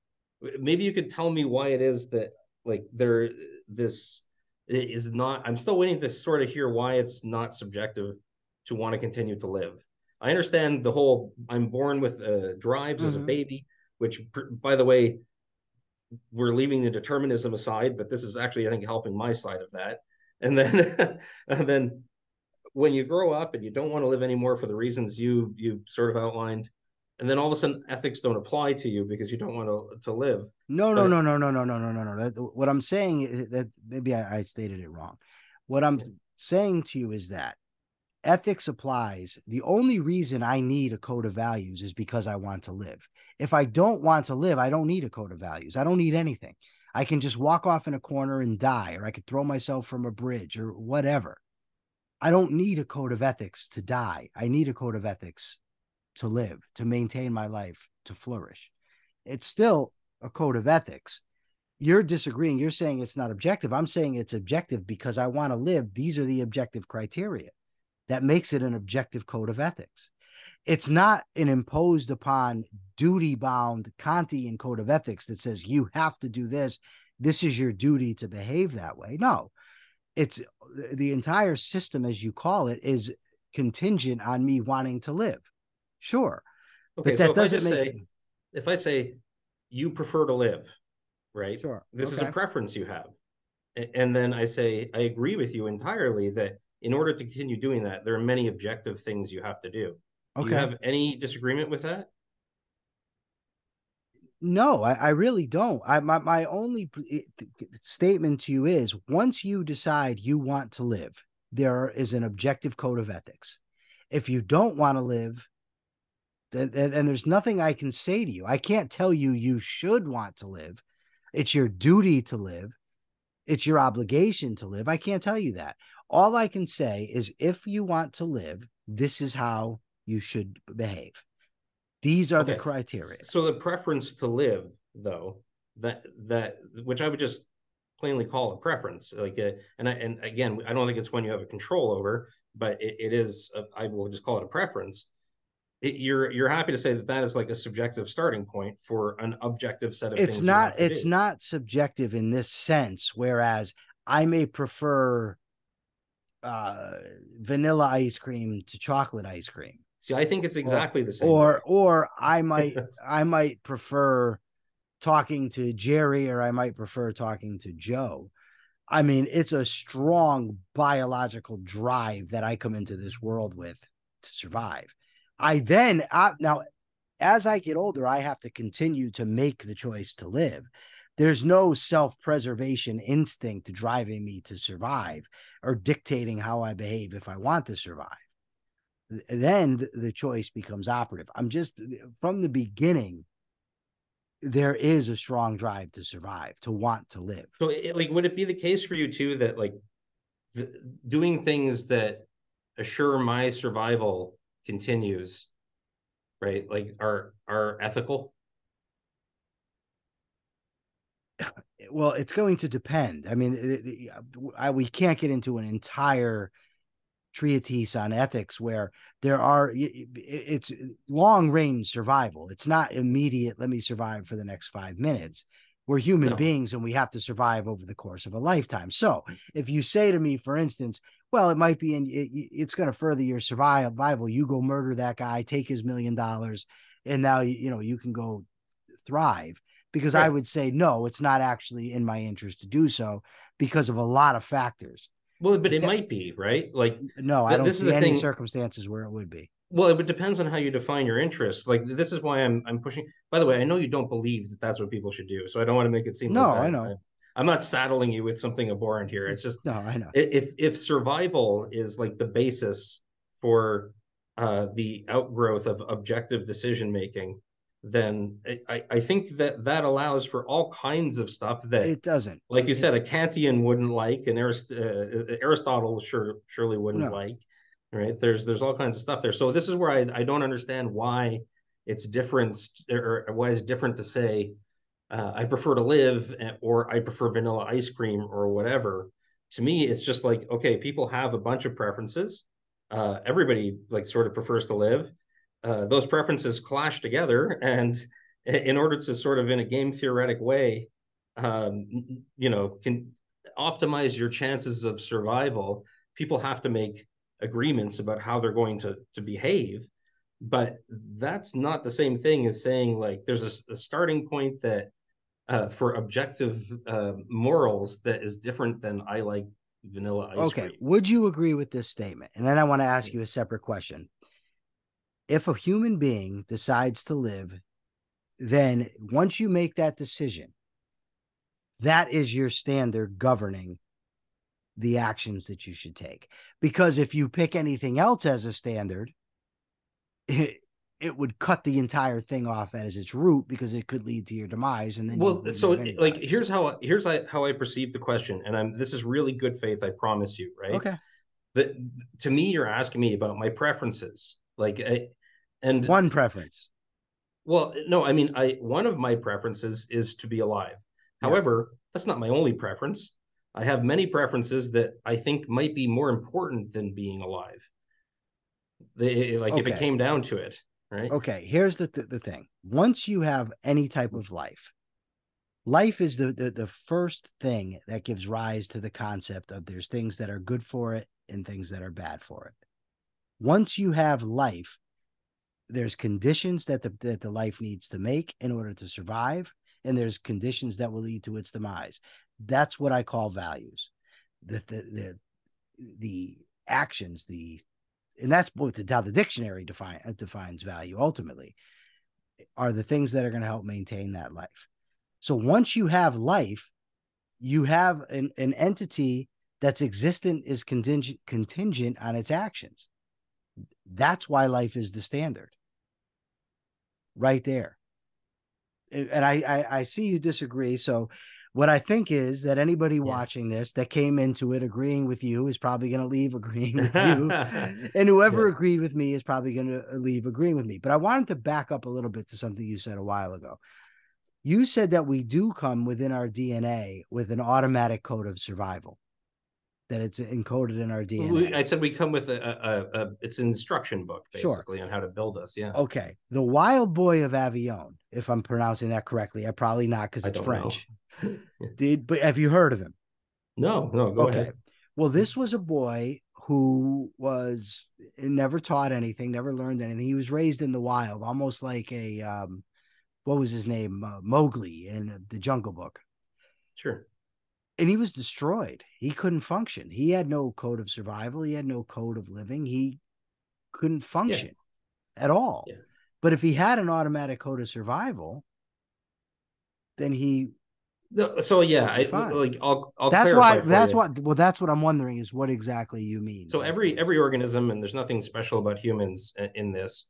[SPEAKER 2] Maybe you could tell me why it is that like there this is not I'm still waiting to sort of hear why it's not subjective to want to continue to live. I understand the whole I'm born with uh, drives as a
[SPEAKER 1] Mhm.
[SPEAKER 2] baby, which by the way we're leaving the determinism aside, but this is actually, I think, helping my side of that. And then, and then, when you grow up and you don't want to live anymore for the reasons you you sort of outlined, and then all of a sudden ethics don't apply to you because you don't want to to live.
[SPEAKER 1] No, no,
[SPEAKER 2] But-
[SPEAKER 1] no, no, no, no, no, no, no, no. That, what I'm saying is that maybe I, I stated it wrong. What I'm saying to you is that ethics applies. The only reason I need a code of values is because I want to live. If I don't want to live, I don't need a code of values. I don't need anything. I can just walk off in a corner and die, or I could throw myself from a bridge or whatever. I don't need a code of ethics to die. I need a code of ethics to live, to maintain my life, to flourish. It's still a code of ethics. You're disagreeing. You're saying it's not objective. I'm saying it's objective because I want to live. These are the objective criteria that makes it an objective code of ethics. It's not an imposed upon duty bound Kantian code of ethics that says you have to do this. This is your duty to behave that way. No, it's the entire system, as you call it, is contingent on me wanting to live. Sure.
[SPEAKER 2] Okay,
[SPEAKER 1] but
[SPEAKER 2] so
[SPEAKER 1] that
[SPEAKER 2] I
[SPEAKER 1] doesn't make
[SPEAKER 2] say, if I say you prefer to live, right?
[SPEAKER 1] Sure.
[SPEAKER 2] This is a preference you have. And then I say, I agree with you entirely that in order to continue doing that, there are many objective things you have to do. Okay. Do you have any disagreement with that?
[SPEAKER 1] No, I, I really don't. I my my only statement to you is once you decide you want to live, there is an objective code of ethics. If you don't want to live, then and there's nothing I can say to you. I can't tell you you should want to live. It's your duty to live. It's your obligation to live. I can't tell you that. All I can say is if you want to live, this is how you should behave. These are okay. the criteria.
[SPEAKER 2] So the preference to live, though, that that which I would just plainly call a preference, like a, and I, and again, I don't think it's one you have a control over, but it, it is. A, I will just call it a preference. It, you're you're happy to say that that is like a subjective starting point for an objective set of things.
[SPEAKER 1] it's not it's do. not subjective in this sense whereas i may prefer uh, vanilla ice cream to chocolate ice cream
[SPEAKER 2] See, I think it's exactly
[SPEAKER 1] or,
[SPEAKER 2] the same.
[SPEAKER 1] Or or I might I might prefer talking to Gerry or I might prefer talking to Joe. I mean, it's a strong biological drive that I come into this world with to survive. I then I, now as I get older, I have to continue to make the choice to live. There's no self-preservation instinct driving me to survive or dictating how I behave if I want to survive then the choice becomes operative. I'm just from the beginning, there is a strong drive to survive, to want to live.
[SPEAKER 2] So, it, like, would it be the case for you too that like the, doing things that assure my survival continues, right? Like, are are ethical?
[SPEAKER 1] Well, it's going to depend. I mean, it, it, I, we can't get into an entire treatise on ethics where there are it's long range survival. It's not immediate let me survive for the next five minutes. We're human no. beings and we have to survive over the course of a lifetime. So if you say to me for instance well it might be in it, it's going to further your survival you go murder that guy take his million dollars and now you know you can go thrive. Because right. i would say no it's not actually in my interest to do so because of a lot of factors
[SPEAKER 2] well, but it that, might be right. Like
[SPEAKER 1] no, I don't this see any thing. circumstances where it would be.
[SPEAKER 2] Well, it depends on how you define your interests. Like this is why I'm I'm pushing. By the way, I know you don't believe that that's what people should do, so I don't want to make it seem.
[SPEAKER 1] No,
[SPEAKER 2] like
[SPEAKER 1] I know.
[SPEAKER 2] I, am not saddling you with something abhorrent here. It's just
[SPEAKER 1] no, I know.
[SPEAKER 2] If if survival is like the basis for uh, the outgrowth of objective decision making, then I, I think that that allows for all kinds of stuff that
[SPEAKER 1] it doesn't.
[SPEAKER 2] Like you it, said, a Kantian wouldn't like, and Arist- uh, Aristotle sure surely wouldn't no. like. Right? There's there's all kinds of stuff there. So this is where I, I don't understand why it's different or why it's different to say uh, I prefer to live eh, or I prefer vanilla ice cream or whatever. To me, it's just like okay, people have a bunch of preferences. Uh, everybody like sort of prefers to live uh, those preferences clash together, and in order to sort of in a game theoretic way, um, you know, can optimize your chances of survival, people have to make agreements about how they're going to to behave. But that's not the same thing as saying like there's a, a starting point that uh, for objective uh, morals that is different than I like vanilla ice
[SPEAKER 1] okay.
[SPEAKER 2] cream.
[SPEAKER 1] Would you agree with this statement? And then I want to ask you a separate question if a human being decides to live, then once you make that decision, that is your standard governing the actions that you should take. Because if you pick anything else as a standard, it, it would cut the entire thing off as its root because it could lead to your demise. And then,
[SPEAKER 2] well, so like, here's how here's how I perceive the question, and I'm this is really good faith, I promise you, right?
[SPEAKER 1] Okay.
[SPEAKER 2] The, to me, you're asking me about my preferences. Like, I, and
[SPEAKER 1] one preference.
[SPEAKER 2] Well, no, I mean, I one of my preferences is to be alive. Yeah. However, that's not my only preference. I have many preferences that I think might be more important than being alive. They, like okay. if it came down to it, right?
[SPEAKER 1] Okay, here's the th- the thing. Once you have any type of life, life is the, the the first thing that gives rise to the concept of there's things that are good for it and things that are bad for it. Once you have life, there's conditions that the that the life needs to make in order to survive, and there's conditions that will lead to its demise. That's what I call values. The the the, the actions, the and that's what the how the dictionary define uh, defines value ultimately are the things that are going to help maintain that life. So once you have life, you have an, an entity that's existent is contingent contingent on its actions. That's why life is the standard. Right there. And I, I, I see you disagree. So what I think is that anybody yeah. watching this that came into it agreeing with you is probably going to leave agreeing with you. and whoever yeah. agreed with me is probably going to leave agreeing with me. But I wanted to back up a little bit to something you said a while ago. You said that we do come within our DNA with an automatic code of survival that it's encoded in our DNA.
[SPEAKER 2] I said we come with a, a, a it's an instruction book basically sure. on how to build us. Yeah.
[SPEAKER 1] Okay. The Wild Boy of Avignon, if I'm pronouncing that correctly, I probably not because it's French. Did but have you heard of him?
[SPEAKER 2] No, no. Go okay. ahead.
[SPEAKER 1] Well, this was a boy who was never taught anything, never learned anything. He was raised in the wild, almost like a um, what was his name, uh, Mowgli in the Jungle Book.
[SPEAKER 2] Sure
[SPEAKER 1] and he was destroyed. He couldn't function. He had no code of survival. He had no code of living. He couldn't function yeah. at all. Yeah. But if he had an automatic code of survival, then he.
[SPEAKER 2] No, so yeah, I like I'll, I'll
[SPEAKER 1] that's why that's you. what well that's what I'm wondering is what exactly you mean.
[SPEAKER 2] So every every organism and there's nothing special about humans in this.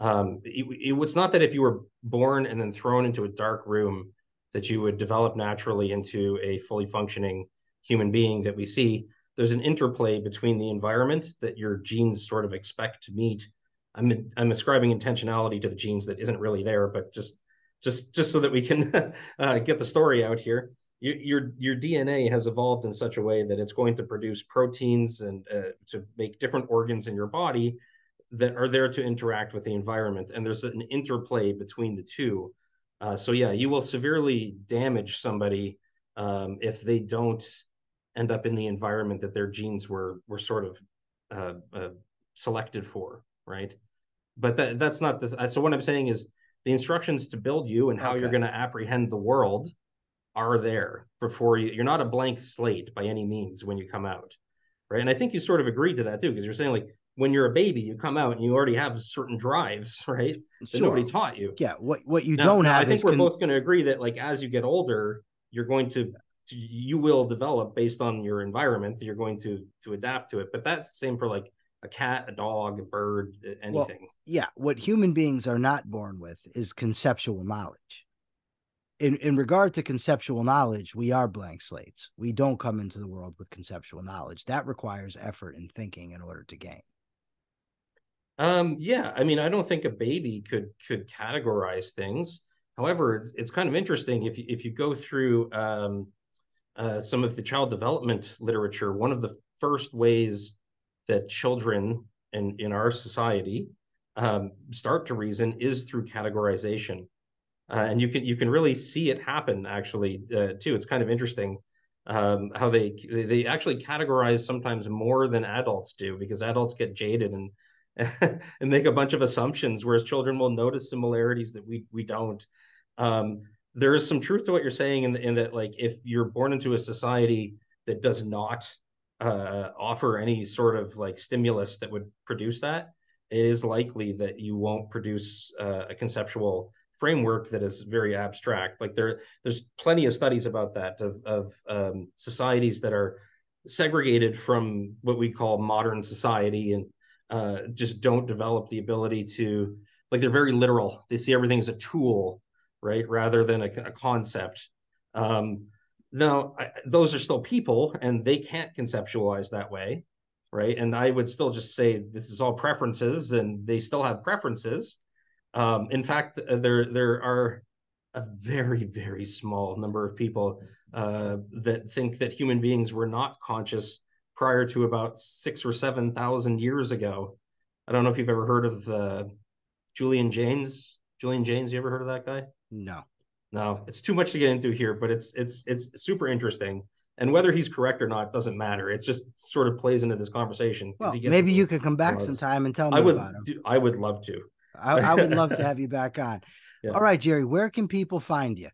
[SPEAKER 2] Um, it, it, it's not that if you were born and then thrown into a dark room that you would develop naturally into a fully functioning human being that we see, there's an interplay between the environment that your genes sort of expect to meet. I'm I'm ascribing intentionality to the genes that isn't really there, but just just just so that we can uh, get the story out here. Your, your your DNA has evolved in such a way that it's going to produce proteins and uh, to make different organs in your body that are there to interact with the environment, and there's an interplay between the two uh, so yeah, you will severely damage somebody um, if they don't end up in the environment that their genes were were sort of uh, uh, selected for, right? But that that's not this. So what I'm saying is the instructions to build you and how okay. you're going to apprehend the world are there before you. You're not a blank slate by any means when you come out, right? And I think you sort of agreed to that too, because you're saying like when you're a baby, you come out and you already have certain drives, right? That sure. nobody taught you.
[SPEAKER 1] Yeah. What what you now, don't now have.
[SPEAKER 2] I think we're con- both going to agree that like as you get older, you're going to you will develop based on your environment. You're going to to adapt to it. But that's the same for like a cat, a dog, a bird, anything. Well,
[SPEAKER 1] yeah. What human beings are not born with is conceptual knowledge. In in regard to conceptual knowledge, we are blank slates. We don't come into the world with conceptual knowledge. That requires effort and thinking in order to gain.
[SPEAKER 2] Um, yeah, I mean, I don't think a baby could could categorize things. However, it's, it's kind of interesting if you, if you go through um, uh, some of the child development literature. One of the first ways that children in in our society um, start to reason is through categorization, uh, and you can you can really see it happen actually uh, too. It's kind of interesting um, how they they actually categorize sometimes more than adults do because adults get jaded and and make a bunch of assumptions, whereas children will notice similarities that we we don't. Um, there is some truth to what you're saying in, in that, like, if you're born into a society that does not uh, offer any sort of like stimulus that would produce that, it is likely that you won't produce uh, a conceptual framework that is very abstract. Like there, there's plenty of studies about that of of um, societies that are segregated from what we call modern society and uh, just don't develop the ability to like they're very literal. They see everything as a tool, right, rather than a, a concept. Um, now, I, those are still people, and they can't conceptualize that way, right? And I would still just say this is all preferences, and they still have preferences. Um, in fact, there there are a very very small number of people uh, that think that human beings were not conscious prior to about six or seven thousand years ago. I don't know if you've ever heard of uh, Julian Jaynes. Julian Jaynes, you ever heard of that guy?
[SPEAKER 1] No.
[SPEAKER 2] No, it's too much to get into here, but it's it's it's super interesting. And whether he's correct or not doesn't matter. It just sort of plays into this conversation.
[SPEAKER 1] Well, maybe you could come back sometime and tell me
[SPEAKER 2] I would,
[SPEAKER 1] about him.
[SPEAKER 2] Do, I would love to.
[SPEAKER 1] I, I, would love to have you back on. Yeah. All right, Gerry, where can people find you?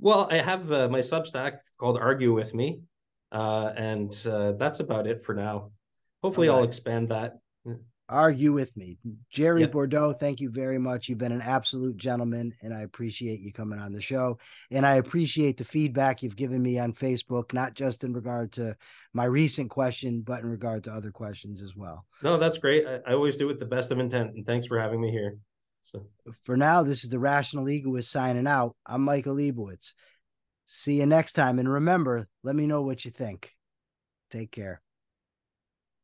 [SPEAKER 2] Well, I have uh, my Substack called Argue with Me, uh, and uh, that's about it for now. hopefully right. I'll expand that.
[SPEAKER 1] Argue with me. Gerry yep. Bourdeau, thank you very much. You've been an absolute gentleman, and I appreciate you coming on the show. And I appreciate the feedback you've given me on Facebook, not just in regard to my recent question, but in regard to other questions as well.
[SPEAKER 2] No, that's great. I, I always do it the best of intent. And thanks for having me here. So
[SPEAKER 1] for now, this is the Rational Egoist signing out. I'm Michael Liebowitz. See you next time. And remember, let me know what you think. Take care.